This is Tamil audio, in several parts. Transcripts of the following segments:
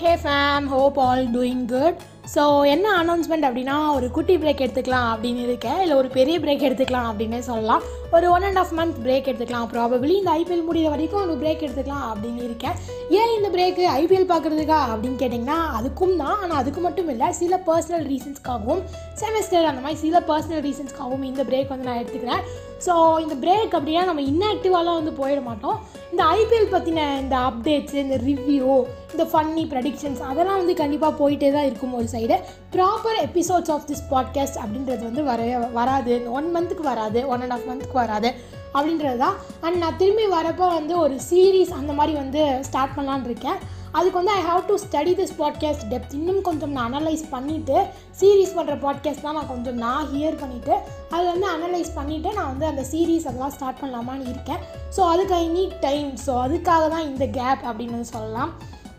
Hey fam hope all doing good so என்ன அனௌன்ஸ்மெண்ட் அப்படின்னா ஒரு குட்டி பிரேக் எடுத்துக்கலாம் அப்படின்னு இருக்கேன். இல்லை ஒரு பெரிய பிரேக் எடுத்துக்கலாம் அப்படின்னே சொல்லலாம். ஒரு one and half month break எடுத்துக்கலாம். ப்ராபபிளி இந்த ஐபிஎல் முடிகிற வரைக்கும் ஒரு பிரேக் எடுத்துக்கலாம் அப்படின்னு இருக்கேன். ஏன் இந்த பிரேக்கு ஐபிஎல் பார்க்குறதுக்கா அப்படின்னு கேட்டிங்கன்னா அதுக்கும் தான். ஆனால் அதுக்கு மட்டும் இல்லை சில பர்சனல் ரீசன்ஸ்க்காகவும் செமஸ்டர் அந்த மாதிரி சில பர்சனல் ரீசன்ஸ்க்காகவும் இந்த பிரேக் வந்து நான் எடுத்துக்கிறேன். ஸோ இந்த பிரேக் அப்படின்னா நம்ம இன்ஆக்டிவாலாம் வந்து போயிட மாட்டோம். இந்த ஐபிஎல் பற்றின இந்த அப்டேட்ஸு இந்த ரிவ்யூ இந்த ஃபன்னி ப்ரெடிக்ஷன்ஸ் அதெல்லாம் வந்து கண்டிப்பாக போயிட்டே தான் இருக்கும் ஒரு side proper episodes of this podcast அப்படின்றது வந்து வர வராது. ஒன் மந்த்துக்கு வராது ஒன் அண்ட் ஆஃப் மந்த்துக்கு வராது அப்படின்றது தான் அண்ட் நான் திரும்பி வரப்போ வந்து ஒரு சீரீஸ் அந்த மாதிரி வந்து ஸ்டார்ட் பண்ணலான்னு இருக்கேன். அதுக்கு வந்து I have to study this podcast depth இன்னும் கொஞ்சம் நான் அனலைஸ் பண்ணிவிட்டு சீரீஸ் பண்ணுற பாட்காஸ்ட் தான் நான் கொஞ்சம் நான் ஹியர் பண்ணிவிட்டு அதை வந்து அனலைஸ் பண்ணிவிட்டு நான் வந்து அந்த சீரீஸ் அதெல்லாம் ஸ்டார்ட் பண்ணலாமான்னு இருக்கேன். ஸோ அதுக்கு ஐ நீட் டைம் ஸோ அதுக்காக தான் இந்த கேப் அப்படின்னு சொல்லலாம்.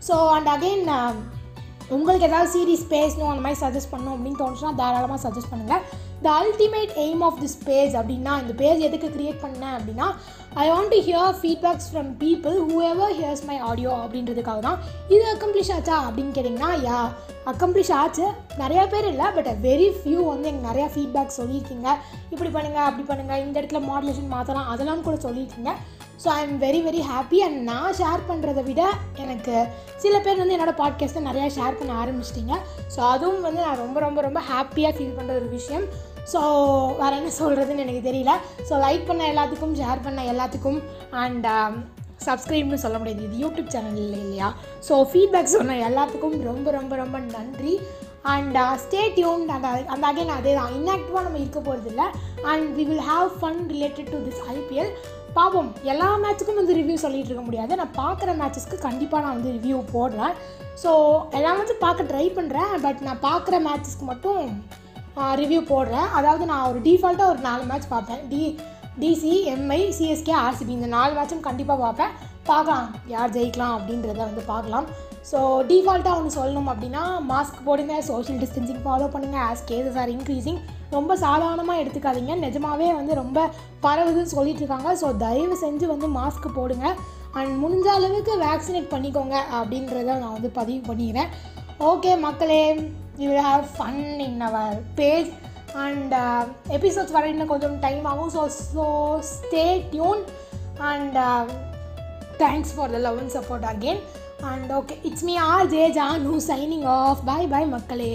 ஸோ அண்ட் அகெயின் உங்களுக்கு ஏதாவது சீரீஸ் பேசணும் அந்த மாதிரி சஜஸ்ட் பண்ணணும் அப்படின்னு தோணுச்சுன்னா தாராளமாக சஜஸ்ட் பண்ணுங்கள் the ultimate aim of this page அப்படின்னா இந்த பேஜ் எதுக்கு க்ரியேட் பண்ணேன் அப்படின்னா I want to hear feedbacks from people who ever hears my audio அப்படின்றதுக்காக தான். இது அக்கம்ப்ளிஷ் ஆச்சா அப்படின்னு கேட்டிங்கன்னா யா அக்கம்ப்ளிஷ் ஆச்சு. நிறையா பேர் இல்லை பட் வெரி ஃபியூ வந்து எனக்கு நிறையா ஃபீட்பேக் சொல்லியிருக்கீங்க. இப்படி பண்ணுங்கள் அப்படி பண்ணுங்கள் இந்த இடத்துல மாடுலேஷன் மாற்றலாம் அதெல்லாம் கூட சொல்லியிருக்கீங்க. So I am very very happy and நான் ஷேர் பண்ணுறதை விட எனக்கு சில பேர் வந்து என்னோடய பாட்காஸ்ட்டை நிறையா ஷேர் பண்ண ஆரம்பிச்சிட்டிங்க. ஸோ அதுவும் வந்து நான் ரொம்ப ரொம்ப ரொம்ப ஹாப்பியாக ஃபீல் பண்ணுற ஒரு விஷயம். ஸோ வேறு என்ன சொல்கிறதுன்னு எனக்கு தெரியல. ஸோ லைக் பண்ண எல்லாத்துக்கும் ஷேர் பண்ண எல்லாத்துக்கும் அண்ட் சப்ஸ்கிரைப்னு um, சொல்ல முடியாது. இது யூடியூப் சேனல் இல்லை இல்லையா? ஸோ ஃபீட்பேக் சொன்ன எல்லாத்துக்கும் ரொம்ப ரொம்ப ரொம்ப நன்றி. அண்ட் ஸ்டே டியூன் அந்த அந்த அகைன் அதே தான் இன்ஆக்டிவாக நம்ம இருக்க போகிறது இல்லை and we will have fun related to this IPL பார்ப்போம் எல்லா மேட்ச்சுக்கும் வந்து ரிவ்யூ சொல்லிகிட்டு இருக்க முடியாது. நான் பார்க்குற மேட்சஸ்க்கு கண்டிப்பாக நான் வந்து ரிவ்யூ போடுறேன். ஸோ எல்லா மேட்சும் பார்க்க ட்ரை பண்ணுறேன் பட் நான் பார்க்குற மேட்சஸ்க்கு மட்டும் ரிவ்யூ போடுறேன். அதாவது நான் ஒரு டிஃபால்ட்டாக ஒரு நாலு மேட்ச் பார்ப்பேன். D DC MI CSK RCB இந்த நாலு மேட்சும் கண்டிப்பாக பார்ப்பேன். பார்க்கலாம் யார் ஜெயிக்கலாம் அப்படின்றத வந்து பார்க்கலாம். ஸோ டிஃபால்ட்டாக ஒன்று சொல்லணும் அப்படின்னா மாஸ்க் போடுங்க சோஷியல் டிஸ்டன்சிங் ஃபாலோ பண்ணுங்கள் ஆஸ் கேசஸ் ஆர் இன்க்ரீஸிங் ரொம்ப சாதாரணமாக எடுத்துக்காதீங்க. நிஜமாவே வந்து ரொம்ப பரவுதுன்னு சொல்லிட்டு இருக்காங்க. ஸோ தயவு செஞ்சு வந்து மாஸ்க் போடுங்க. அண்ட் முடிஞ்ச அளவுக்கு வேக்சினேட் பண்ணிக்கோங்க அப்படின்றத நான் வந்து பதிவு பண்ணிடுறேன். ஓகே மக்களே. You will have fun in our page and episodes வர இன்னும் கொஞ்சம் டைம் ஆகும். So so stay tuned and thanks for the love and support again and okay it's me R J Janu signing off bye bye மக்களே.